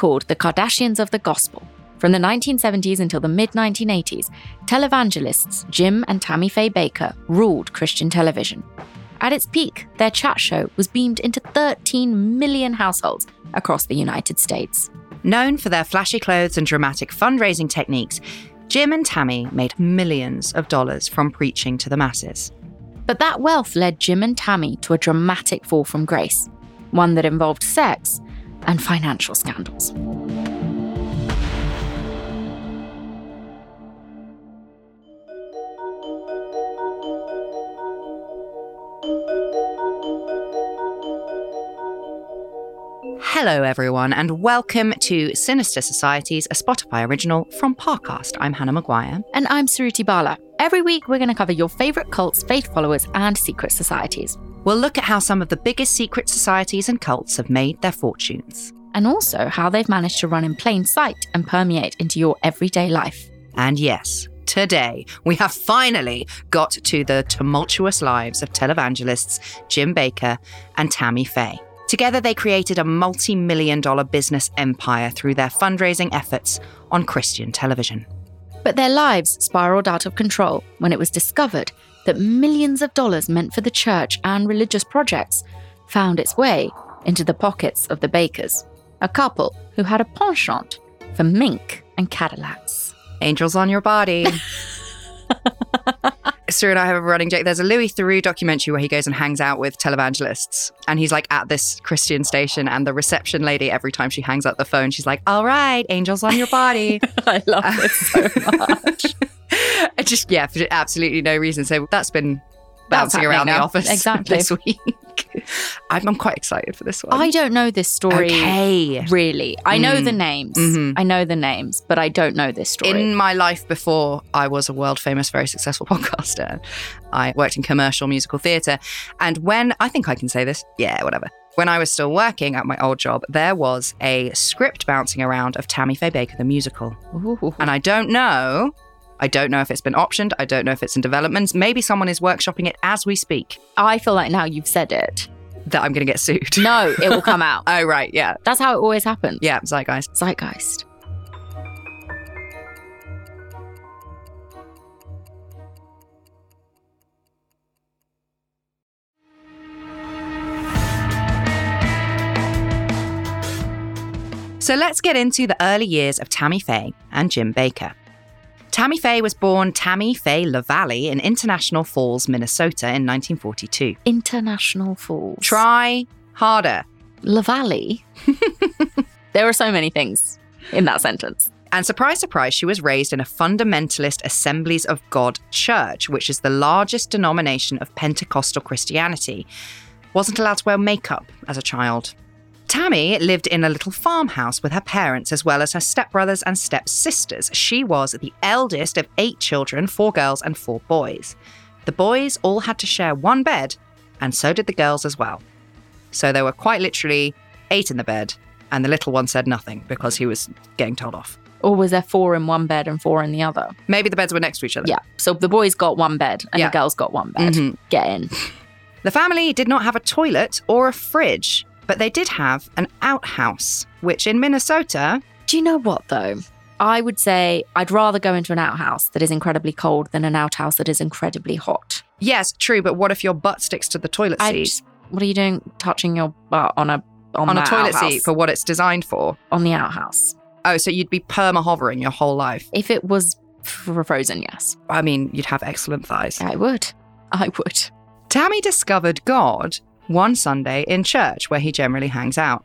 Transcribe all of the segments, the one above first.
called the Kardashians of the Gospel. From the 1970s until the mid 1980s, televangelists Jim and Tammy Faye Bakker ruled Christian television. At its peak, their chat show was beamed into 13 million households across the United States. Known for their flashy clothes and dramatic fundraising techniques, Jim and Tammy made millions of dollars from preaching to the masses. But that wealth led Jim and Tammy to a dramatic fall from grace, one that involved sex and financial scandals. Hello, everyone, and welcome to Sinister Societies, a Spotify original from Parcast. I'm Hannah Maguire. And I'm Suruthi Bala. Every week, we're going to cover your favourite cults, faith followers, and secret societies. We'll look at how some of the biggest secret societies and cults have made their fortunes. And also how they've managed to run in plain sight and permeate into your everyday life. And yes, today we have finally got to the tumultuous lives of televangelists Jim Bakker and Tammy Faye. Together, they created a multi million dollar business empire through their fundraising efforts on Christian television. But their lives spiraled out of control when it was discovered that millions of dollars meant for the church and religious projects found its way into the pockets of the Bakkers, a couple who had a penchant for mink and Cadillacs. Angels on your body. Sue and I have a running joke. There's a Louis Theroux documentary where he goes and hangs out with televangelists, and he's like at this Christian station, and the reception lady every time she hangs up the phone, she's like, "All right, angels on your body." I love it so much. Just yeah, for absolutely no reason. So that's been bouncing around now. the office exactly. this week. I'm, I'm, quite excited for this one. I don't know this story. Okay. Really. I know mm. the names. Mm-hmm. I know the names, but I don't know this story. In my life before I was a world famous, very successful podcaster, I worked in commercial musical theatre. And when, I think I can say this, yeah, whatever. When I was still working at my old job, there was a script bouncing around of Tammy Faye Bakker the musical. Ooh. And I don't know I don't know if it's been optioned. I don't know if it's in development. Maybe someone is workshopping it as we speak. I feel like now you've said it. That I'm going to get sued. No, it will come out. oh, right. Yeah. That's how it always happens. Yeah. Zeitgeist. Zeitgeist. So let's get into the early years of Tammy Faye and Jim Bakker. Tammy Faye was born Tammy Faye LaValle in International Falls, Minnesota in 1942. International Falls. Try harder. LaValle? there are so many things in that sentence. And surprise, surprise, she was raised in a fundamentalist Assemblies of God church, which is the largest denomination of Pentecostal Christianity. Wasn't allowed to wear makeup as a child. Tammy lived in a little farmhouse with her parents as well as her stepbrothers and stepsisters. She was the eldest of eight children, four girls and four boys. The boys all had to share one bed, and so did the girls as well. So there were quite literally eight in the bed, and the little one said nothing because he was getting told off. Or was there four in one bed and four in the other? Maybe the beds were next to each other. Yeah. So the boys got one bed and yeah. the girls got one bed. Mm-hmm. Get in. The family did not have a toilet or a fridge, but they did have an outhouse, which in Minnesota. Do you know what, though? I would say I'd rather go into an outhouse that is incredibly cold than an outhouse that is incredibly hot. Yes, true, but what if your butt sticks to the toilet seat? Just, what are you doing touching your butt on a on, on a toilet outhouse? seat for what it's designed for? On the outhouse. Oh, so you'd be perma hovering your whole life? If it was frozen, yes. I mean, you'd have excellent thighs. I would. I would. Tammy discovered God one Sunday in church where he generally hangs out.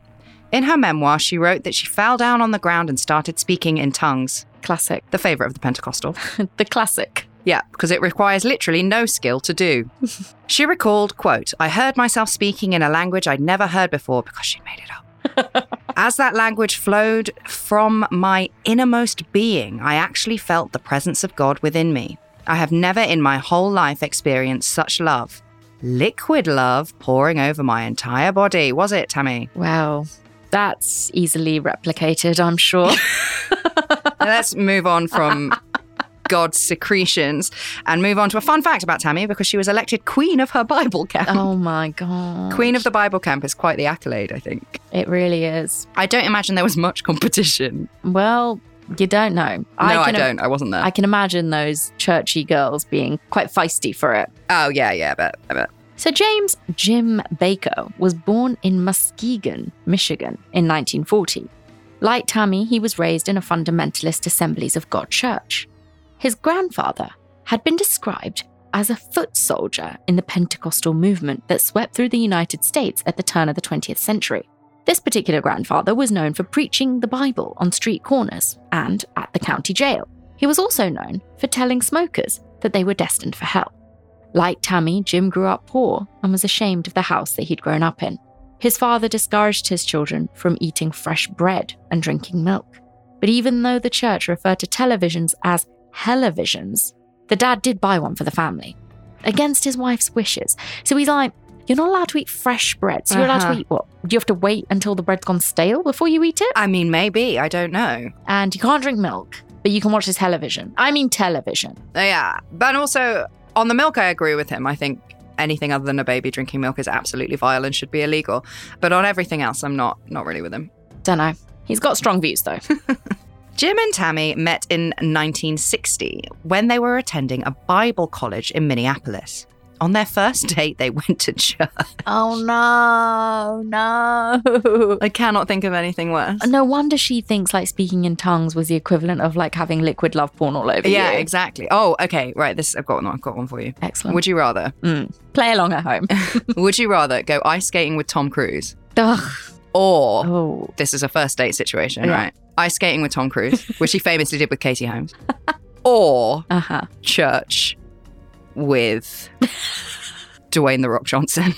In her memoir, she wrote that she fell down on the ground and started speaking in tongues. Classic. The favourite of the Pentecostal. the classic. Yeah, because it requires literally no skill to do. she recalled, quote, I heard myself speaking in a language I'd never heard before because she'd made it up. As that language flowed from my innermost being, I actually felt the presence of God within me. I have never in my whole life experienced such love liquid love pouring over my entire body. Was it, Tammy? Wow. That's easily replicated, I'm sure. Let's move on from God's secretions and move on to a fun fact about Tammy because she was elected Queen of her Bible camp. Oh my God. Queen of the Bible camp is quite the accolade, I think. It really is. I don't imagine there was much competition. Well, you don't know. No, I, can, don't. I wasn't there. I can imagine those churchy girls being quite feisty for it. oh, yeah, yeah, I bet. I bet. So, James Jim Bakker was born in Muskegon, Michigan in 1940. Like Tammy, he was raised in a fundamentalist Assemblies of God church. His grandfather had been described as a foot soldier in the Pentecostal movement that swept through the United States at the turn of the 20th century. This particular grandfather was known for preaching the Bible on street corners and at the county jail. He was also known for telling smokers that they were destined for hell. Like Tammy, Jim grew up poor and was ashamed of the house that he'd grown up in. His father discouraged his children from eating fresh bread and drinking milk. But even though the church referred to televisions as televisions, the dad did buy one for the family, against his wife's wishes. So he's like, You're not allowed to eat fresh bread. So you're allowed Uh-huh. to eat what? You have to wait until the bread's gone stale before you eat it? I mean, maybe. I don't know. And you can't drink milk, but you can watch this television. I mean, television. Yeah. But also, on the milk, I agree with him. I think anything other than a baby drinking milk is absolutely vile and should be illegal. But on everything else, I'm not not really with him. Don't know. He's got strong views, though. Jim and Tammy met in 1960 when they were attending a Bible college in Minneapolis. On their first date, they went to church. oh, no, no. I cannot think of anything worse. No wonder she thinks like speaking in tongues was the equivalent of like having liquid love porn all over Yeah, you. exactly. Oh, okay, right. This I've got one. I've got one for you. Excellent. Would you rather? Mm. Play along at home. Would you rather go ice skating with Tom Cruise Ugh. or Oh. this is a first date situation, Yeah. right? Ice skating with Tom Cruise, which he famously did with Katie Holmes, or Uh huh. church with Dwayne the Rock Johnson.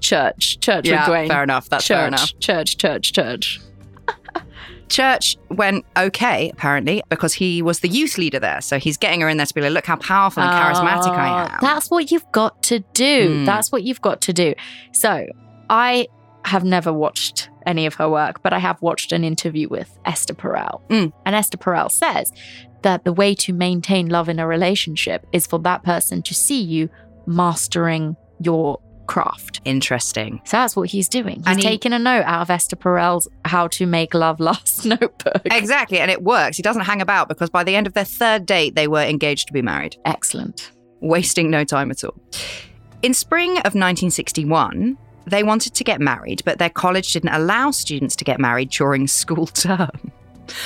Church. Church yeah, with Dwayne. fair enough. That's church, fair enough. Church, church, church. Church went okay, apparently, because he was the youth leader there. So he's getting her in there to be like, look how powerful and charismatic I Oh, am. That's what you've got to do. Mm. That's what you've got to do. So I have never watched any of her work, but I have watched an interview with Esther Perel. Mm. And Esther Perel says that the way to maintain love in a relationship is for that person to see you mastering your craft. Interesting. So that's what he's doing. He's And he- taking a note out of Esther Perel's How to Make Love Last notebook. Exactly. And it works. He doesn't hang about because by the end of their third date, they were engaged to be married, Excellent. wasting no time at all. In spring of 1961, they wanted to get married, but their college didn't allow students to get married during school term.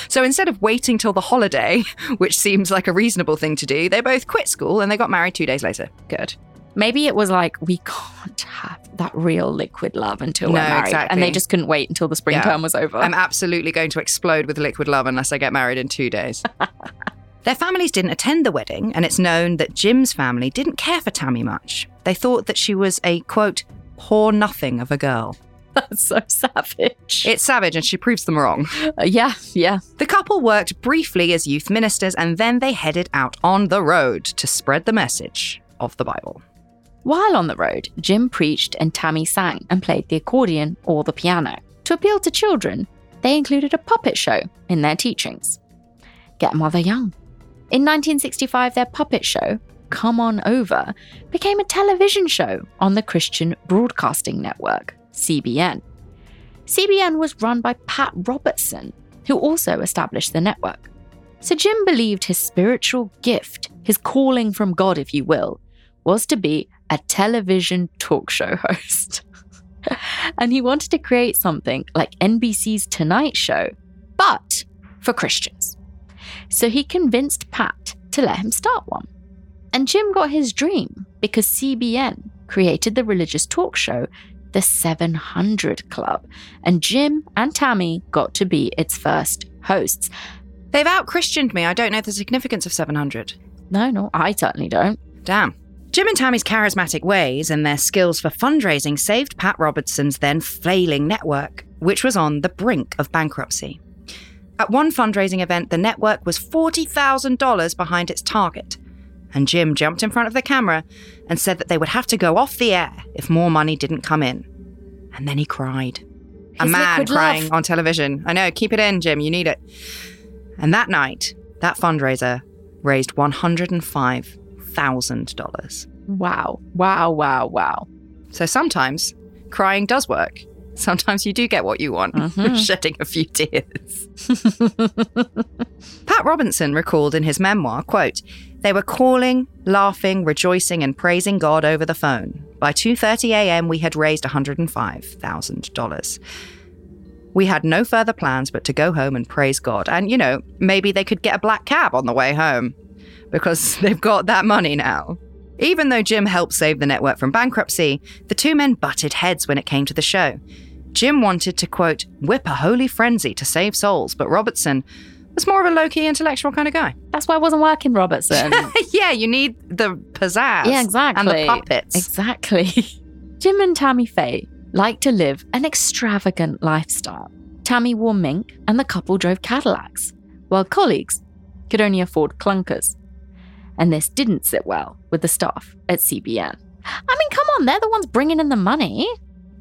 So instead of waiting till the holiday, which seems like a reasonable thing to do, they both quit school and they got married two days later. Good. Maybe it was like, we can't have that real liquid love until we're married. exactly. And they just couldn't wait until the spring Yeah. term was over. I'm absolutely going to explode with liquid love unless I get married in two days. Their families didn't attend the wedding, and it's known that Jim's family didn't care for Tammy much. They thought that she was a, quote, poor nothing of a girl. That's so savage. It's savage, and she proves them wrong. Uh, yeah, yeah. The couple worked briefly as youth ministers, and then they headed out on the road to spread the message of the Bible. While on the road, Jim preached and Tammy sang and played the accordion or the piano. To appeal to children, they included a puppet show in their teachings. Get Mother young. In 1965, their puppet show, Come On Over, became a television show on the Christian Broadcasting Network, CBN. CBN was run by Pat Robertson, who also established the network. So Jim believed his spiritual gift, his calling from God, if you will, was to be a television talk show host. and he wanted to create something like NBC's Tonight Show, but for Christians. So he convinced Pat to let him start one. And Jim got his dream because CBN created the religious talk show, The 700 Club, and Jim and Tammy got to be its first hosts. They've out Christianed me. I don't know the significance of 700. No, no, I certainly don't. Damn. Jim and Tammy's charismatic ways and their skills for fundraising saved Pat Robertson's then flailing network, which was on the brink of bankruptcy. At one fundraising event, the network was $40,000 behind its target, and Jim jumped in front of the camera and said that they would have to go off the air if more money didn't come in. And then he cried. a man crying love. on television. I know, keep it in, Jim, you need it. And that night, that fundraiser raised $105,000. Wow. Wow, wow, wow. So sometimes crying does work. Sometimes you do get what you want, mm-hmm. shedding a few tears. Pat Robertson recalled in his memoir, quote, they were calling, laughing, rejoicing and praising God over the phone. By 2:30 a.m. we had raised $105,000. We had no further plans but to go home and praise God. And you know, maybe they could get a black cab on the way home because they've got that money now. Even though Jim helped save the network from bankruptcy, the two men butted heads when it came to the show. Jim wanted to, quote, whip a holy frenzy to save souls, but Robertson was more of a low key intellectual kind of guy. That's why I wasn't working, Robertson. yeah, you need the pizzazz. yeah, exactly. And the puppets. Exactly. Jim and Tammy Faye liked to live an extravagant lifestyle. Tammy wore mink and the couple drove Cadillacs, while colleagues could only afford clunkers. And this didn't sit well with the staff at CBN. I mean, come on, they're the ones bringing in the money,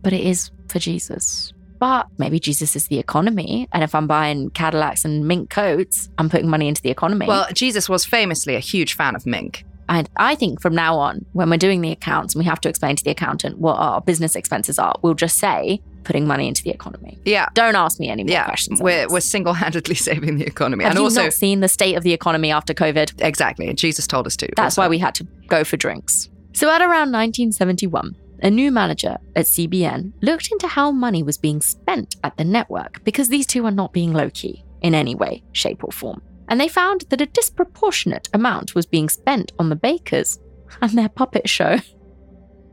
but it is for Jesus. But maybe Jesus is the economy. And if I'm buying Cadillacs and mink coats, I'm putting money into the economy. Well, Jesus was famously a huge fan of mink. And I think from now on, when we're doing the accounts and we have to explain to the accountant what our business expenses are, we'll just say putting money into the economy. Yeah. Don't ask me any more Yeah, questions. we're, we're single handedly saving the economy. have and you also, not seen the state of the economy after COVID? exactly, Jesus told us to. That's also. why we had to go for drinks. So at around 1971, a new manager at CBN looked into how money was being spent at the network because these two are not being low key in any way, shape, or form. And they found that a disproportionate amount was being spent on the Bakkers and their puppet show.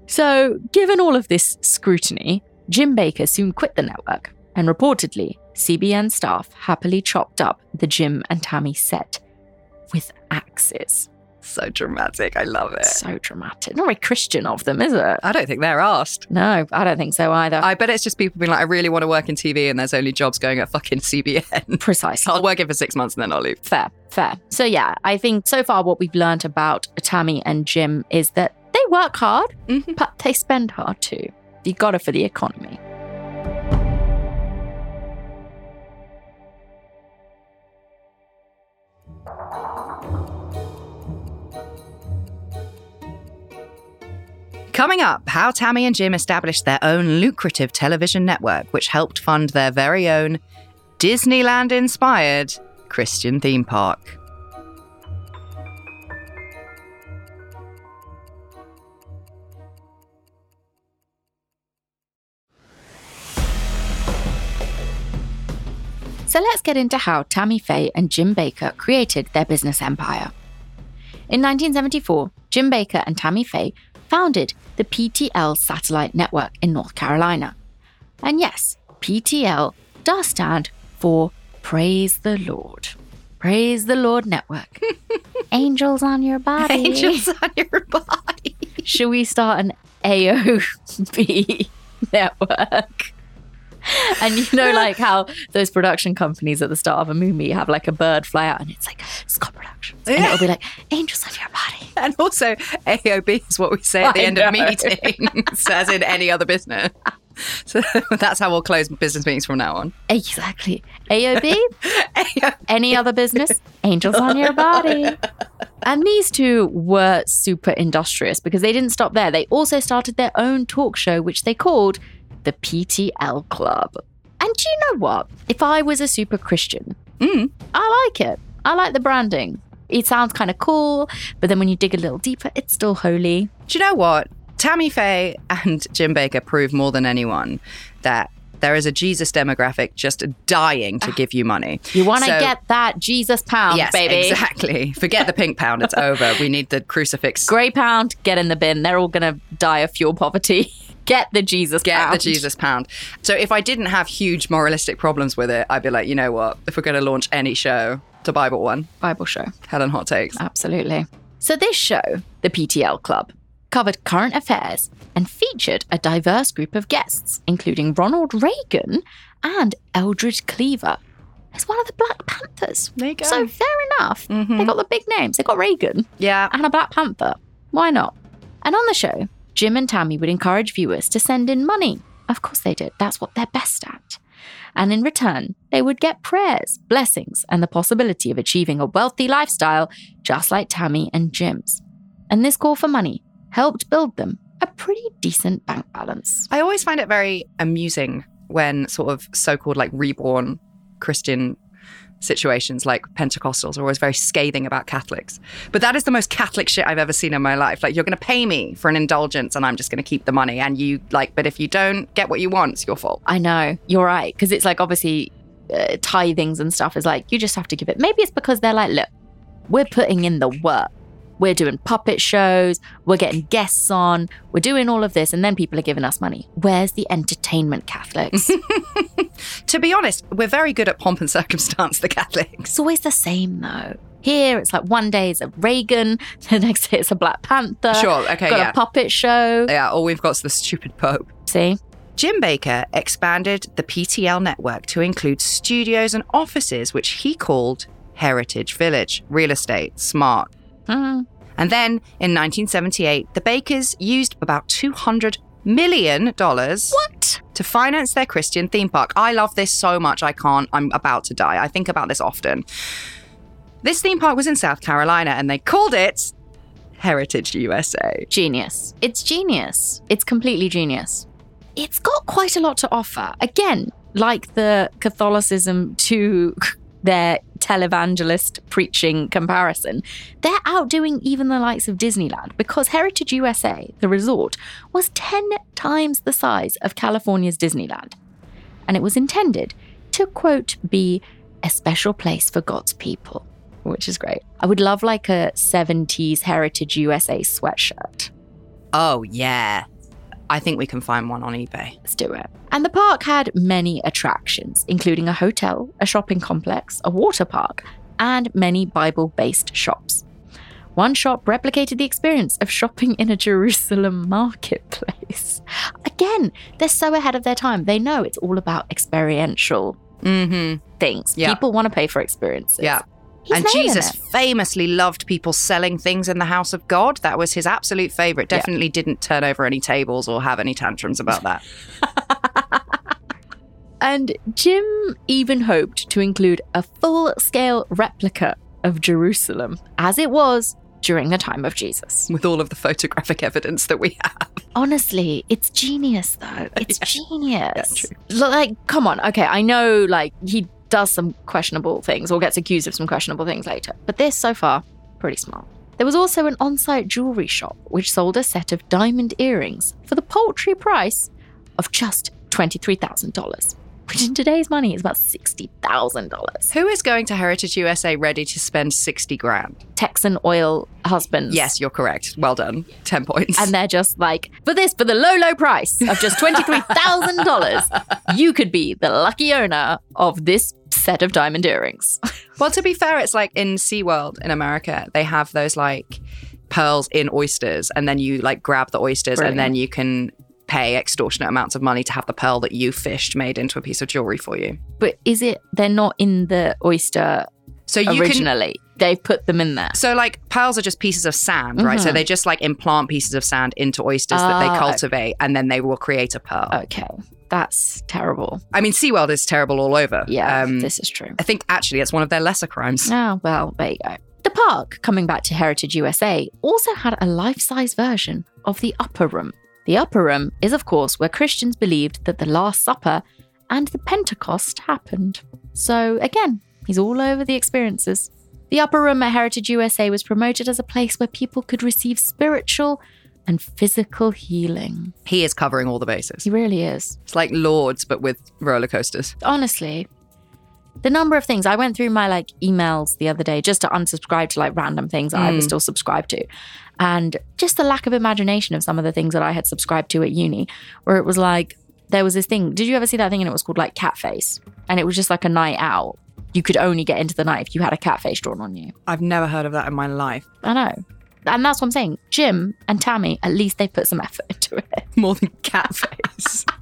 So, given all of this scrutiny, Jim Bakker soon quit the network, and reportedly, CBN staff happily chopped up the Jim and Tammy set with axes. So dramatic. I love it. So dramatic. Not very Christian of them, is it? I don't think they're asked. No, I don't think so either. I bet it's just people being like, I really want to work in TV, and there's only jobs going at fucking CBN. Precisely. I'll work it for six months and then I'll leave. Fair, fair. So, yeah, I think so far what we've learned about Tammy and Jim is that they work hard, Mhm. but they spend hard too. You got it for the economy. Coming up, how Tammy and Jim established their own lucrative television network, which helped fund their very own Disneyland inspired Christian theme park. So let's get into how Tammy Faye and Jim Bakker created their business empire. In 1974, Jim Bakker and Tammy Faye founded the PTL Satellite Network in North Carolina. And yes, PTL does stand for Praise the Lord. Praise the Lord Network. Angels on your body. Angels on your body. Should we start an AOB network? And you know, like how those production companies at the start of a movie have like a bird fly out and it's like Scott Productions. And it'll be like Angels on your body. And also, AOB is what we say at the I end of meetings, as in any other business. So that's how we'll close business meetings from now on. Exactly. AOB, any other business, Angels on your body. And these two were super industrious because they didn't stop there. They also started their own talk show, which they called the PTL Club. And do you know what? If I was a super Christian, Mm. I like it. I like the branding. It sounds kind of cool, but then when you dig a little deeper, it's still holy. Do you know what? Tammy Faye and Jim Bakker prove more than anyone that there is a Jesus demographic just dying to give you money. You want to So- get that Jesus pound, yes, baby. exactly. Forget the pink pound; it's over. We need the crucifix. Grey pound, get in the bin. They're all going to die of fuel poverty. Get the Jesus Get pound. the Jesus pound. So if I didn't have huge moralistic problems with it, I'd be like, you know what? If we're going to launch any show, the Bible one, Bible show. Helen Hot Takes. Absolutely. So, this show, the PTL Club, covered current affairs and featured a diverse group of guests, including Ronald Reagan and Eldridge Cleaver It's one of the Black Panthers. There you go. So, fair enough. They mm-hmm. got the big names. They got Reagan Yeah. and a Black Panther. Why not? And on the show, Jim and Tammy would encourage viewers to send in money. Of course they did. That's what they're best at. And in return, they would get prayers, blessings, and the possibility of achieving a wealthy lifestyle, just like Tammy and Jim's. And this call for money helped build them a pretty decent bank balance. I always find it very amusing when sort of so called like reborn Christian situations like Pentecostals are always very scathing about Catholics. But that is the most Catholic shit I've ever seen in my life. Like, you're going to pay me for an indulgence and I'm just going to keep the money. And you, like, but if you don't get what you want, it's your fault. I know, you're right. Because it's like obviously uh, tithings and stuff is like, you just have to give it. Maybe it's because they're like, look, we're putting in the work. We're doing puppet shows, we're getting guests on, we're doing all of this, and then people are giving us money. Where's the entertainment, Catholics? To be honest, we're very good at pomp and circumstance, the Catholics. it's always the same though. Here, it's like one day it's a Reagan, the next day it's a Black Panther. Sure, okay, Got yeah. a puppet show. Yeah, all we've got is the stupid Pope. See? Jim Bakker expanded the PTL network to include studios and offices, which he called Heritage Village. Real estate, smart. Hmm. And then in 1978, the Bakkers used about $200 million What? To finance their Christian theme park. I love this so much, I can't. I'm about to die. I think about this often. This theme park was in South Carolina and they called it Heritage USA. Genius. It's genius. It's completely genius. It's got quite a lot to offer. Again, like the Catholicism to their televangelist preaching comparison, they're outdoing even the likes of Disneyland because Heritage USA, the resort, was 10 times the size of California's Disneyland. And it was intended to, quote, be a special place for God's people, which is great. I would love like a 70s Heritage USA sweatshirt. Oh, yeah. I think we can find one on eBay. Let's do it. And the park had many attractions, including a hotel, a shopping complex, a water park, and many Bible based shops. One shop replicated the experience of shopping in a Jerusalem marketplace. Again, they're so ahead of their time. They know it's all about experiential Mm-hmm. things. Yeah. People want to pay for experiences. Yeah. He's and Jesus it. famously loved people selling things in the house of God. That was his absolute favorite. Yeah. Definitely didn't turn over any tables or have any tantrums about that. And Jim even hoped to include a full scale replica of Jerusalem as it was during the time of Jesus. with all of the photographic evidence that we have. Honestly, it's genius though. It's genius. true. Like, come on. Okay, I know like he does some questionable things or gets accused of some questionable things later, but this so far, pretty smart. There was also an on site jewelry shop which sold a set of diamond earrings for the paltry price of just $23,000, which in today's money is about $60,000. Who is going to Heritage USA ready to spend 60 grand? Texan oil husbands. Yes, you're correct. Well done. 10 points. And they're just like, for this, for the low, low price of just $23,000, you could be the lucky owner of this set of diamond earrings. well, to be fair, it's like in SeaWorld in America, they have those like pearls in oysters, and then you like grab the oysters, and then you can pay extortionate amounts of money to have the pearl that you fished made into a piece of jewelry for you. But is it, they're not in the oyster So you can originally? They've put them in there. So like pearls are just pieces of sand, right? So Mhm. they just like implant pieces of sand into oysters that they Ah, cultivate and then they will create a pearl. Okay. That's terrible. I mean SeaWorld is terrible all over. Yeah, Um, this is true. I think actually it's one of their lesser crimes. Oh, well, there you go. The park, coming back to Heritage USA, also had a life size version of the Upper Room. The Upper Room is, of course, where Christians believed that the Last Supper and the Pentecost happened. So, again, he's all over the experiences. The Upper Room at Heritage USA was promoted as a place where people could receive spiritual and physical healing. He is covering all the bases. He really is. It's like Lourdes but with roller coasters. honestly the number of things i went through my like emails the other day just to unsubscribe to like random things that i was Mm. still subscribed to and just the lack of imagination of some of the things that i had subscribed to at uni where it was like there was this thing did you ever see that thing and it was called like cat face and it was just like a night out you could only get into the night if you had a cat face drawn on you I've never heard of that in my life. i know and that's what i'm saying jim and tammy at least they put some effort into it More than cat face.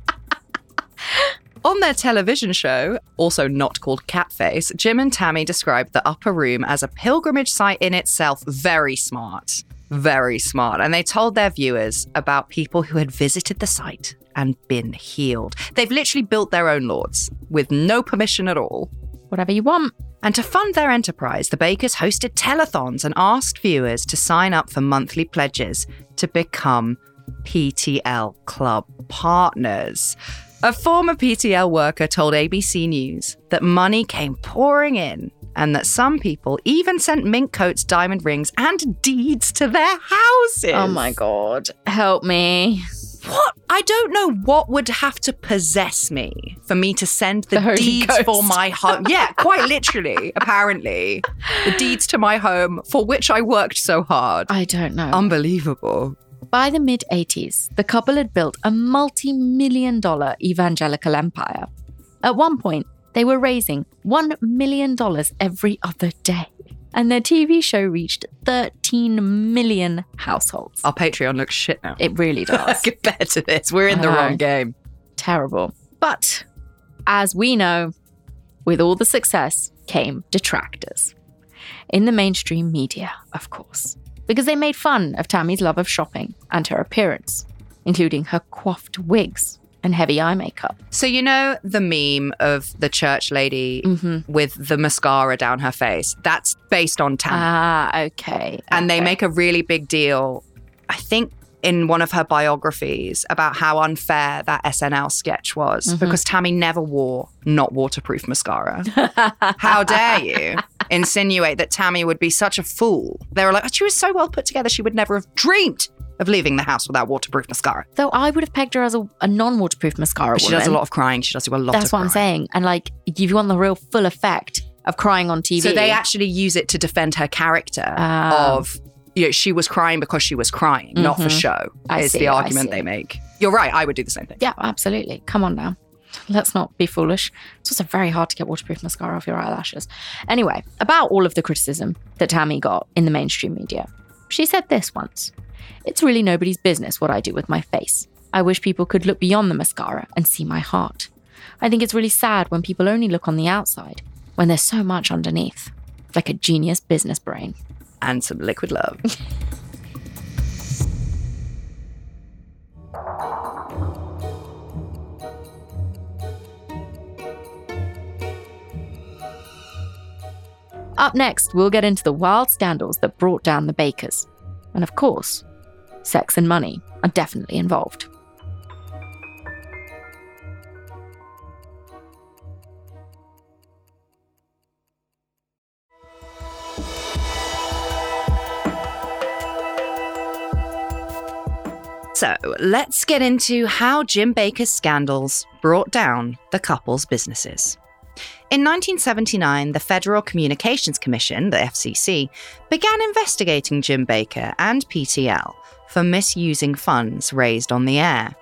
On their television show, also not called Catface, Jim and Tammy described the upper room as a pilgrimage site in itself. Very smart. Very smart. And they told their viewers about people who had visited the site and been healed. They've literally built their own Lourdes with no permission at all. Whatever you want. And to fund their enterprise, the Bakkers hosted telethons and asked viewers to sign up for monthly pledges to become PTL Club partners. A former PTL worker told ABC News that money came pouring in and that some people even sent mink coats, diamond rings, and deeds to their houses. Oh my God. Help me. What? I don't know what would have to possess me for me to send the, The deeds Ghost. for my home. Yeah, quite literally, apparently. The deeds to my home for which I worked so hard. I don't know. Unbelievable. By the mid 80s, the couple had built a multi million dollar evangelical empire. At one point, they were raising $1 million every other day. And their TV show reached 13 million households. Our Patreon looks shit now. It really does. Compared to this, we're in the know. wrong game. Terrible. But as we know, with all the success came detractors. In the mainstream media, of course, because they made fun of Tammy's love of shopping and her appearance, including her coiffed wigs and heavy eye makeup. So you know the meme of the church lady with the mascara down her face? That's based on Tammy. Ah, okay. and they make a really big deal, I think, in one of her biographies about how unfair that SNL sketch was Mm-hmm. because Tammy never wore not waterproof mascara. how dare you insinuate that Tammy would be such a fool? They were like, "Oh, she was so well put together, she would never have dreamed of leaving the house without waterproof mascara. Though I would have pegged her as a, a non-waterproof mascara But she woman. does a lot of crying. She does do a lot. That's what I'm saying. And like, if you want the real full effect of crying on TV, So they actually use it to defend her character Ah. of you know, she was crying because she was crying, not for show. Mm-hmm. I is see, the argument they make. You're right. I would do the same thing. Yeah, absolutely. Come on now. Let's not be foolish. It's also very hard to get waterproof mascara off your eyelashes. Anyway, about all of the criticism that Tammy got in the mainstream media, she said this once It's really nobody's business what I do with my face. I wish people could look beyond the mascara and see my heart. I think it's really sad when people only look on the outside when there's so much underneath, like a genius business brain. And some liquid love. Up next, we'll get into the wild scandals that brought down the Bakkers. And of course, sex and money are definitely involved. So let's get into how Jim Bakker's scandals brought down the couple's businesses. In 1979, the Federal Communications Commission, the FCC, began investigating Jim Bakker and PTL for misusing funds raised on the air.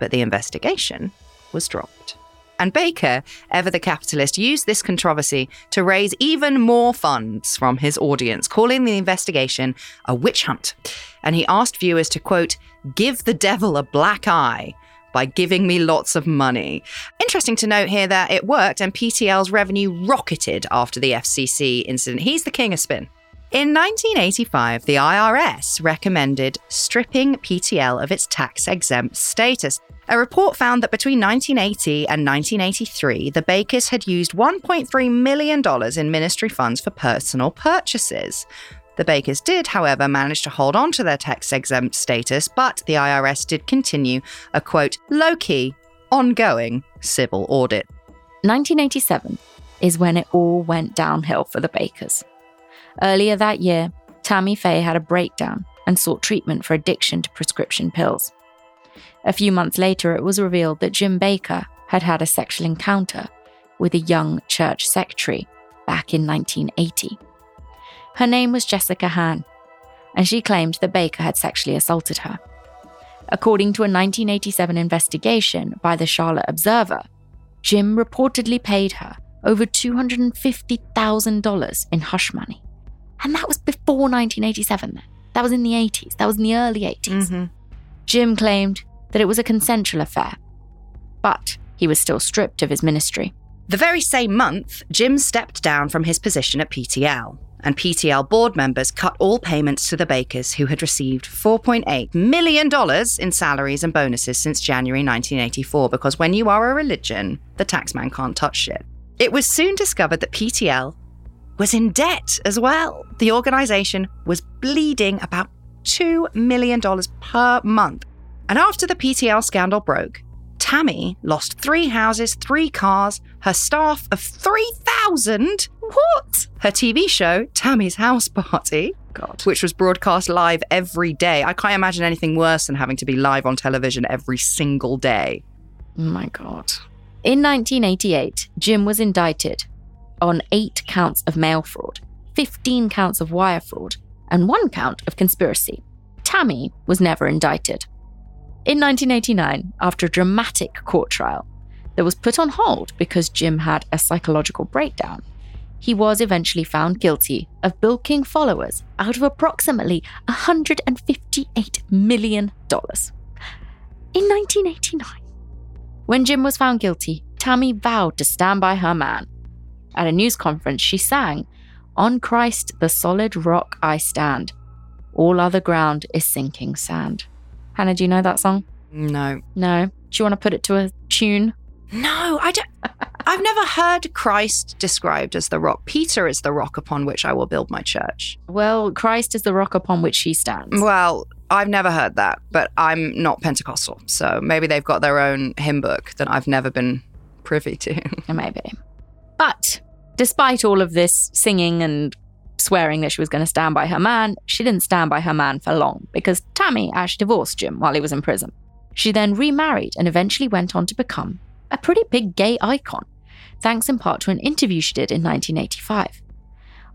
But the investigation was dropped. And Bakker, ever the capitalist, used this controversy to raise even more funds from his audience, calling the investigation a witch hunt. And he asked viewers to, quote, give the devil a black eye by giving me lots of money. Interesting to note here that it worked and PTL's revenue rocketed after the FCC incident. He's the king of spin. In 1985, the IRS recommended stripping PTL of its tax exempt status. A report found that between 1980 and 1983, the Bakkers had used $1.3 million in ministry funds for personal purchases. The Bakkers did, however, manage to hold on to their tax exempt status, but the IRS did continue a quote, low key, ongoing civil audit. 1987 is when it all went downhill for the Bakkers. Earlier that year, Tammy Faye had a breakdown and sought treatment for addiction to prescription pills. A few months later, it was revealed that Jim Bakker had had a sexual encounter with a young church secretary back in 1980. Her name was Jessica Hahn, and she claimed that Bakker had sexually assaulted her. According to a 1987 investigation by the Charlotte Observer, Jim reportedly paid her over $250,000 in hush money. And that was before 1987 then. That was in the 80s. That was in the early 80s. Mm-hmm. Jim claimed that it was a consensual affair, but he was still stripped of his ministry. The very same month, Jim stepped down from his position at PTL. And PTL board members cut all payments to the Bakkers who had received $4.8 million in salaries and bonuses since January 1984 because when you are a religion, the taxman can't touch shit. It was soon discovered that PTL was in debt as well. The organization was bleeding about $2 million per month. And after the PTL scandal broke, Tammy lost three houses, three cars, her staff of 3,000. What? Her TV show, Tammy's House Party, God. which was broadcast live every day. I can't imagine anything worse than having to be live on television every single day. Oh my God. In 1988, Jim was indicted on eight counts of mail fraud, 15 counts of wire fraud, and one count of conspiracy. Tammy was never indicted. In 1989, after a dramatic court trial that was put on hold because Jim had a psychological breakdown, he was eventually found guilty of bilking followers out of approximately $158 million. In 1989, when Jim was found guilty, Tammy vowed to stand by her man. At a news conference, she sang, On Christ, the solid rock I stand. All other ground is sinking sand. Hannah, do you know that song? No. No. Do you want to put it to a tune? No, I don't. I've never heard Christ described as the rock. Peter is the rock upon which I will build my church. Well, Christ is the rock upon which he stands. Well, I've never heard that, but I'm not Pentecostal. So maybe they've got their own hymn book that I've never been privy to. Maybe. But despite all of this singing and swearing that she was going to stand by her man, she didn't stand by her man for long because Tammy actually divorced Jim while he was in prison. She then remarried and eventually went on to become a pretty big gay icon, thanks in part to an interview she did in 1985.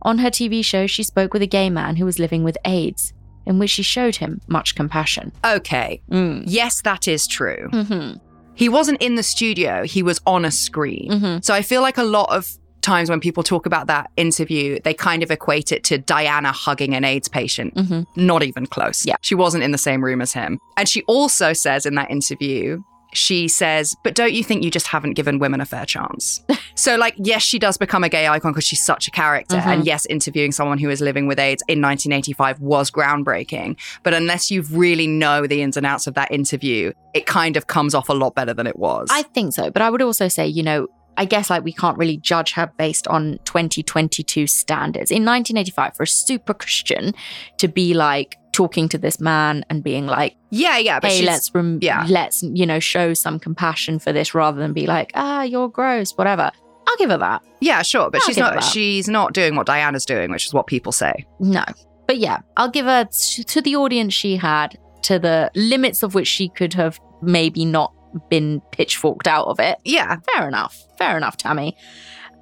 On her TV show, she spoke with a gay man who was living with AIDS, in which she showed him much compassion. Okay. Mm. Yes, that is true. hmm He wasn't in the studio, he was on a screen. Mhm. So I feel like a lot of times when people talk about that interview, they kind of equate it to Diana hugging an AIDS patient. Mhm. Not even close. Yeah. She wasn't in the same room as him. And she also says in that interview, she says, But don't you think you just haven't given women a fair chance? so, like, yes, she does become a gay icon because she's such a character. Mhm. And yes, interviewing someone who is living with AIDS in 1985 was groundbreaking. But unless you really know the ins and outs of that interview, it kind of comes off a lot better than it was. I think so. But I would also say, you know, I guess like we can't really judge her based on 2022 standards. In 1985, for a super Christian to be like talking to this man and being like, yeah, yeah. But hey, she's, let's rem- yeah. let's you know show some compassion for this rather than be like, ah, you're gross, whatever. I'll give her that. Yeah, sure, but I'll she's not. She's not doing what Diana's doing, which is what people say. No, but yeah, I'll give her to the audience she had, to the limits of which she could have maybe not been pitchforked out of it. Yeah, Fair enough. Fair enough, Tammy.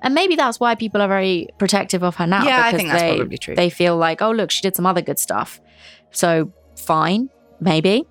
And maybe that's why people are very protective of her now. Yeah, I think that's they, probably true. They feel like, oh, look, she did some other good stuff. So fine, maybe.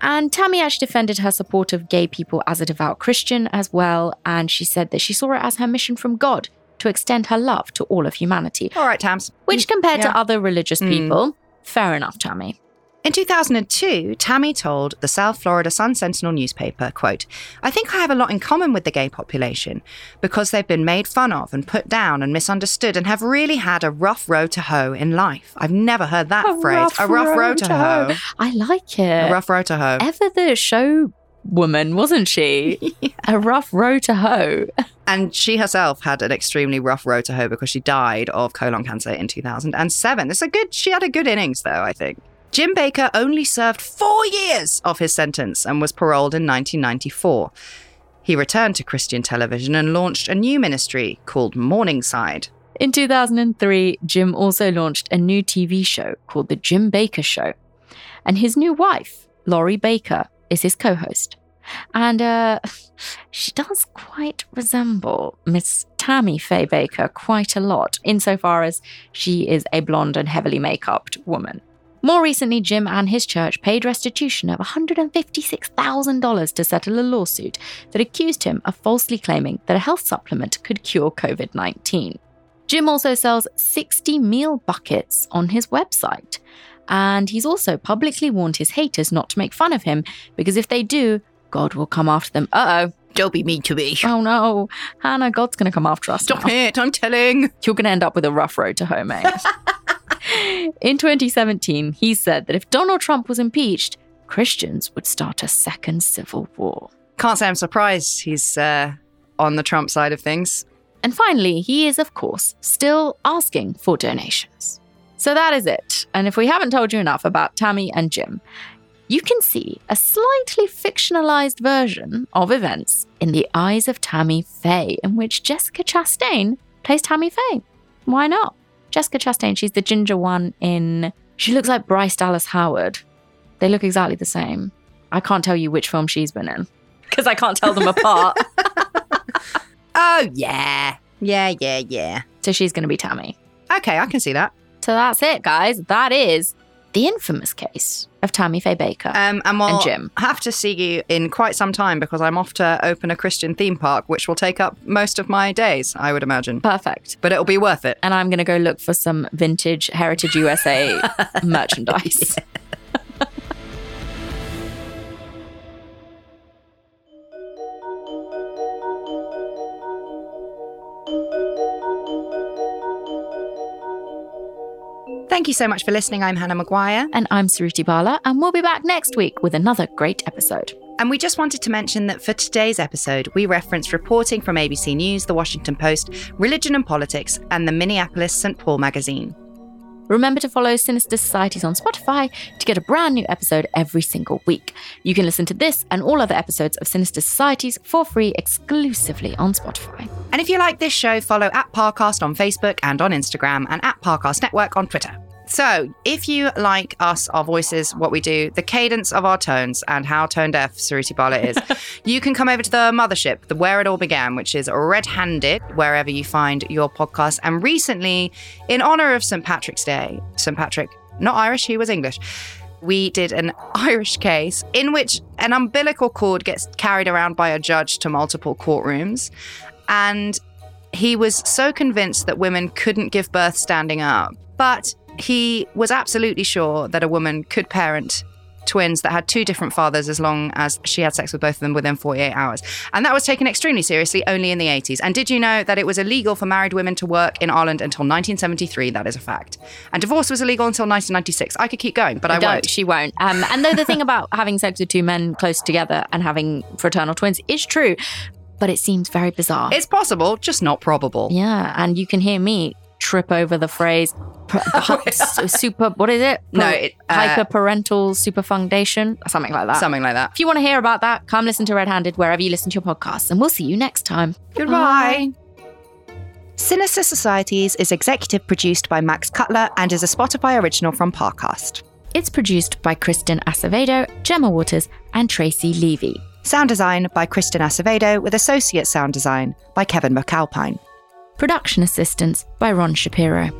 And Tammy actually defended her support of gay people as a devout Christian as well. And she said that she saw it as her mission from God to extend her love to all of humanity, all right, Tams. which compared Yeah. to other religious Mm. people, fair enough, Tammy. In 2002, Tammy told the South Florida Sun Sentinel newspaper, quote, I think I have a lot in common with the gay population because they've been made fun of and put down and misunderstood and have really had a rough road to hoe in life. I've never heard that A phrase. rough a rough road, to hoe. I like it. A rough road to hoe. Ever the show woman, wasn't she? A rough road to hoe. And she herself had an extremely rough road to hoe because she died of colon cancer in 2007. It's a good, she had a good innings though, I think. Jim Bakker only served four years of his sentence and was paroled in 1994. He returned to Christian television and launched a new ministry called Morningside. In 2003, Jim also launched a new TV show called The Jim Bakker Show. And his new wife, Lori Bakker, is his co host. And uh, she does quite resemble Miss Tammy Faye Bakker quite a lot, insofar as she is a blonde and heavily make upped woman. More recently, Jim and his church paid restitution of $156,000 to settle a lawsuit that accused him of falsely claiming that a health supplement could cure COVID 19. Jim also sells 60 meal buckets on his website. And he's also publicly warned his haters not to make fun of him because if they do, God will come after them. Uh oh. Don't be mean to me. Oh no, Hannah, God's going to come after us. Stop now. it, I'm telling. You're going to end up with a rough road to home, eh? In 2017, he said that if Donald Trump was impeached, Christians would start a second civil war. Can't say I'm surprised he's uh, on the Trump side of things. And finally, he is, of course, still asking for donations. So that is it. And if we haven't told you enough about Tammy and Jim, you can see a slightly fictionalized version of events in The Eyes of Tammy Faye, in which Jessica Chastain plays Tammy Faye. Why not? Jessica Chastain, she's the ginger one in. She looks like Bryce Dallas Howard. They look exactly the same. I can't tell you which film she's been in because I can't tell them apart. Oh, yeah. Yeah, yeah, yeah. so she's going to be Tammy. Okay, I can see that. So that's it, guys. That is the infamous case of Tammy Faye Bakker. Um, and we'll And Jim. have to see you in quite some time because I'm off to open a Christian theme park, which will take up most of my days, I would imagine. Perfect. But it'll be worth it. And I'm going to go look for some vintage Heritage USA merchandise. Thank you so much for listening. I'm Hannah Maguire. And I'm Suruthi Bala, and we'll be back next week with another great episode. And we just wanted to mention that for today's episode, we referenced reporting from ABC News, The Washington Post, Religion and Politics, and the Minneapolis St. Paul magazine. Remember to follow Sinister Societies on Spotify to get a brand new episode every single week. You can listen to this and all other episodes of Sinister Societies for free exclusively on Spotify. And if you like this show, follow at Parcast on Facebook and on Instagram, and at Parcast Network on Twitter. So, if you like us, our voices, what we do, the cadence of our tones, and how tone deaf Suruthi Bala is, you can come over to the mothership, the where it all began, which is red handed wherever you find your podcast. And recently, in honor of St. Patrick's Day, St. Patrick, not Irish, he was English. We did an Irish case in which an umbilical cord gets carried around by a judge to multiple courtrooms. And he was so convinced that women couldn't give birth standing up. But he was absolutely sure that a woman could parent twins that had two different fathers as long as she had sex with both of them within 48 hours. And that was taken extremely seriously only in the 80s. And did you know that it was illegal for married women to work in Ireland until 1973? That is a fact. And divorce was illegal until 1996. I could keep going, but I No, won't. she won't. Um, and though the thing about having sex with two men close together and having fraternal twins is true, but it seems very bizarre. It's possible, just not probable. yeah, and you can hear me trip over the phrase pr- su- super. What is it? No, it, uh, hyperparental superfundation, something like that. Something like that. If you want to hear about that, come listen to Red Handed wherever you listen to your podcasts, and we'll see you next time. Goodbye. Sinister Societies is executive produced by Max Cutler and is a Spotify original from Parcast. It's produced by Kristen Acevedo, Gemma Waters, and Tracy Levy. Sound design by Kristen Acevedo with associate sound design by Kevin McAlpine. Production assistance by Ron Shapiro.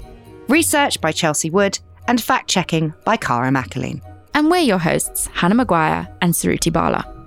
Research by Chelsea Wood and fact checking by Cara McAleen. And we're your hosts, Hannah Maguire and Suruthi Bala.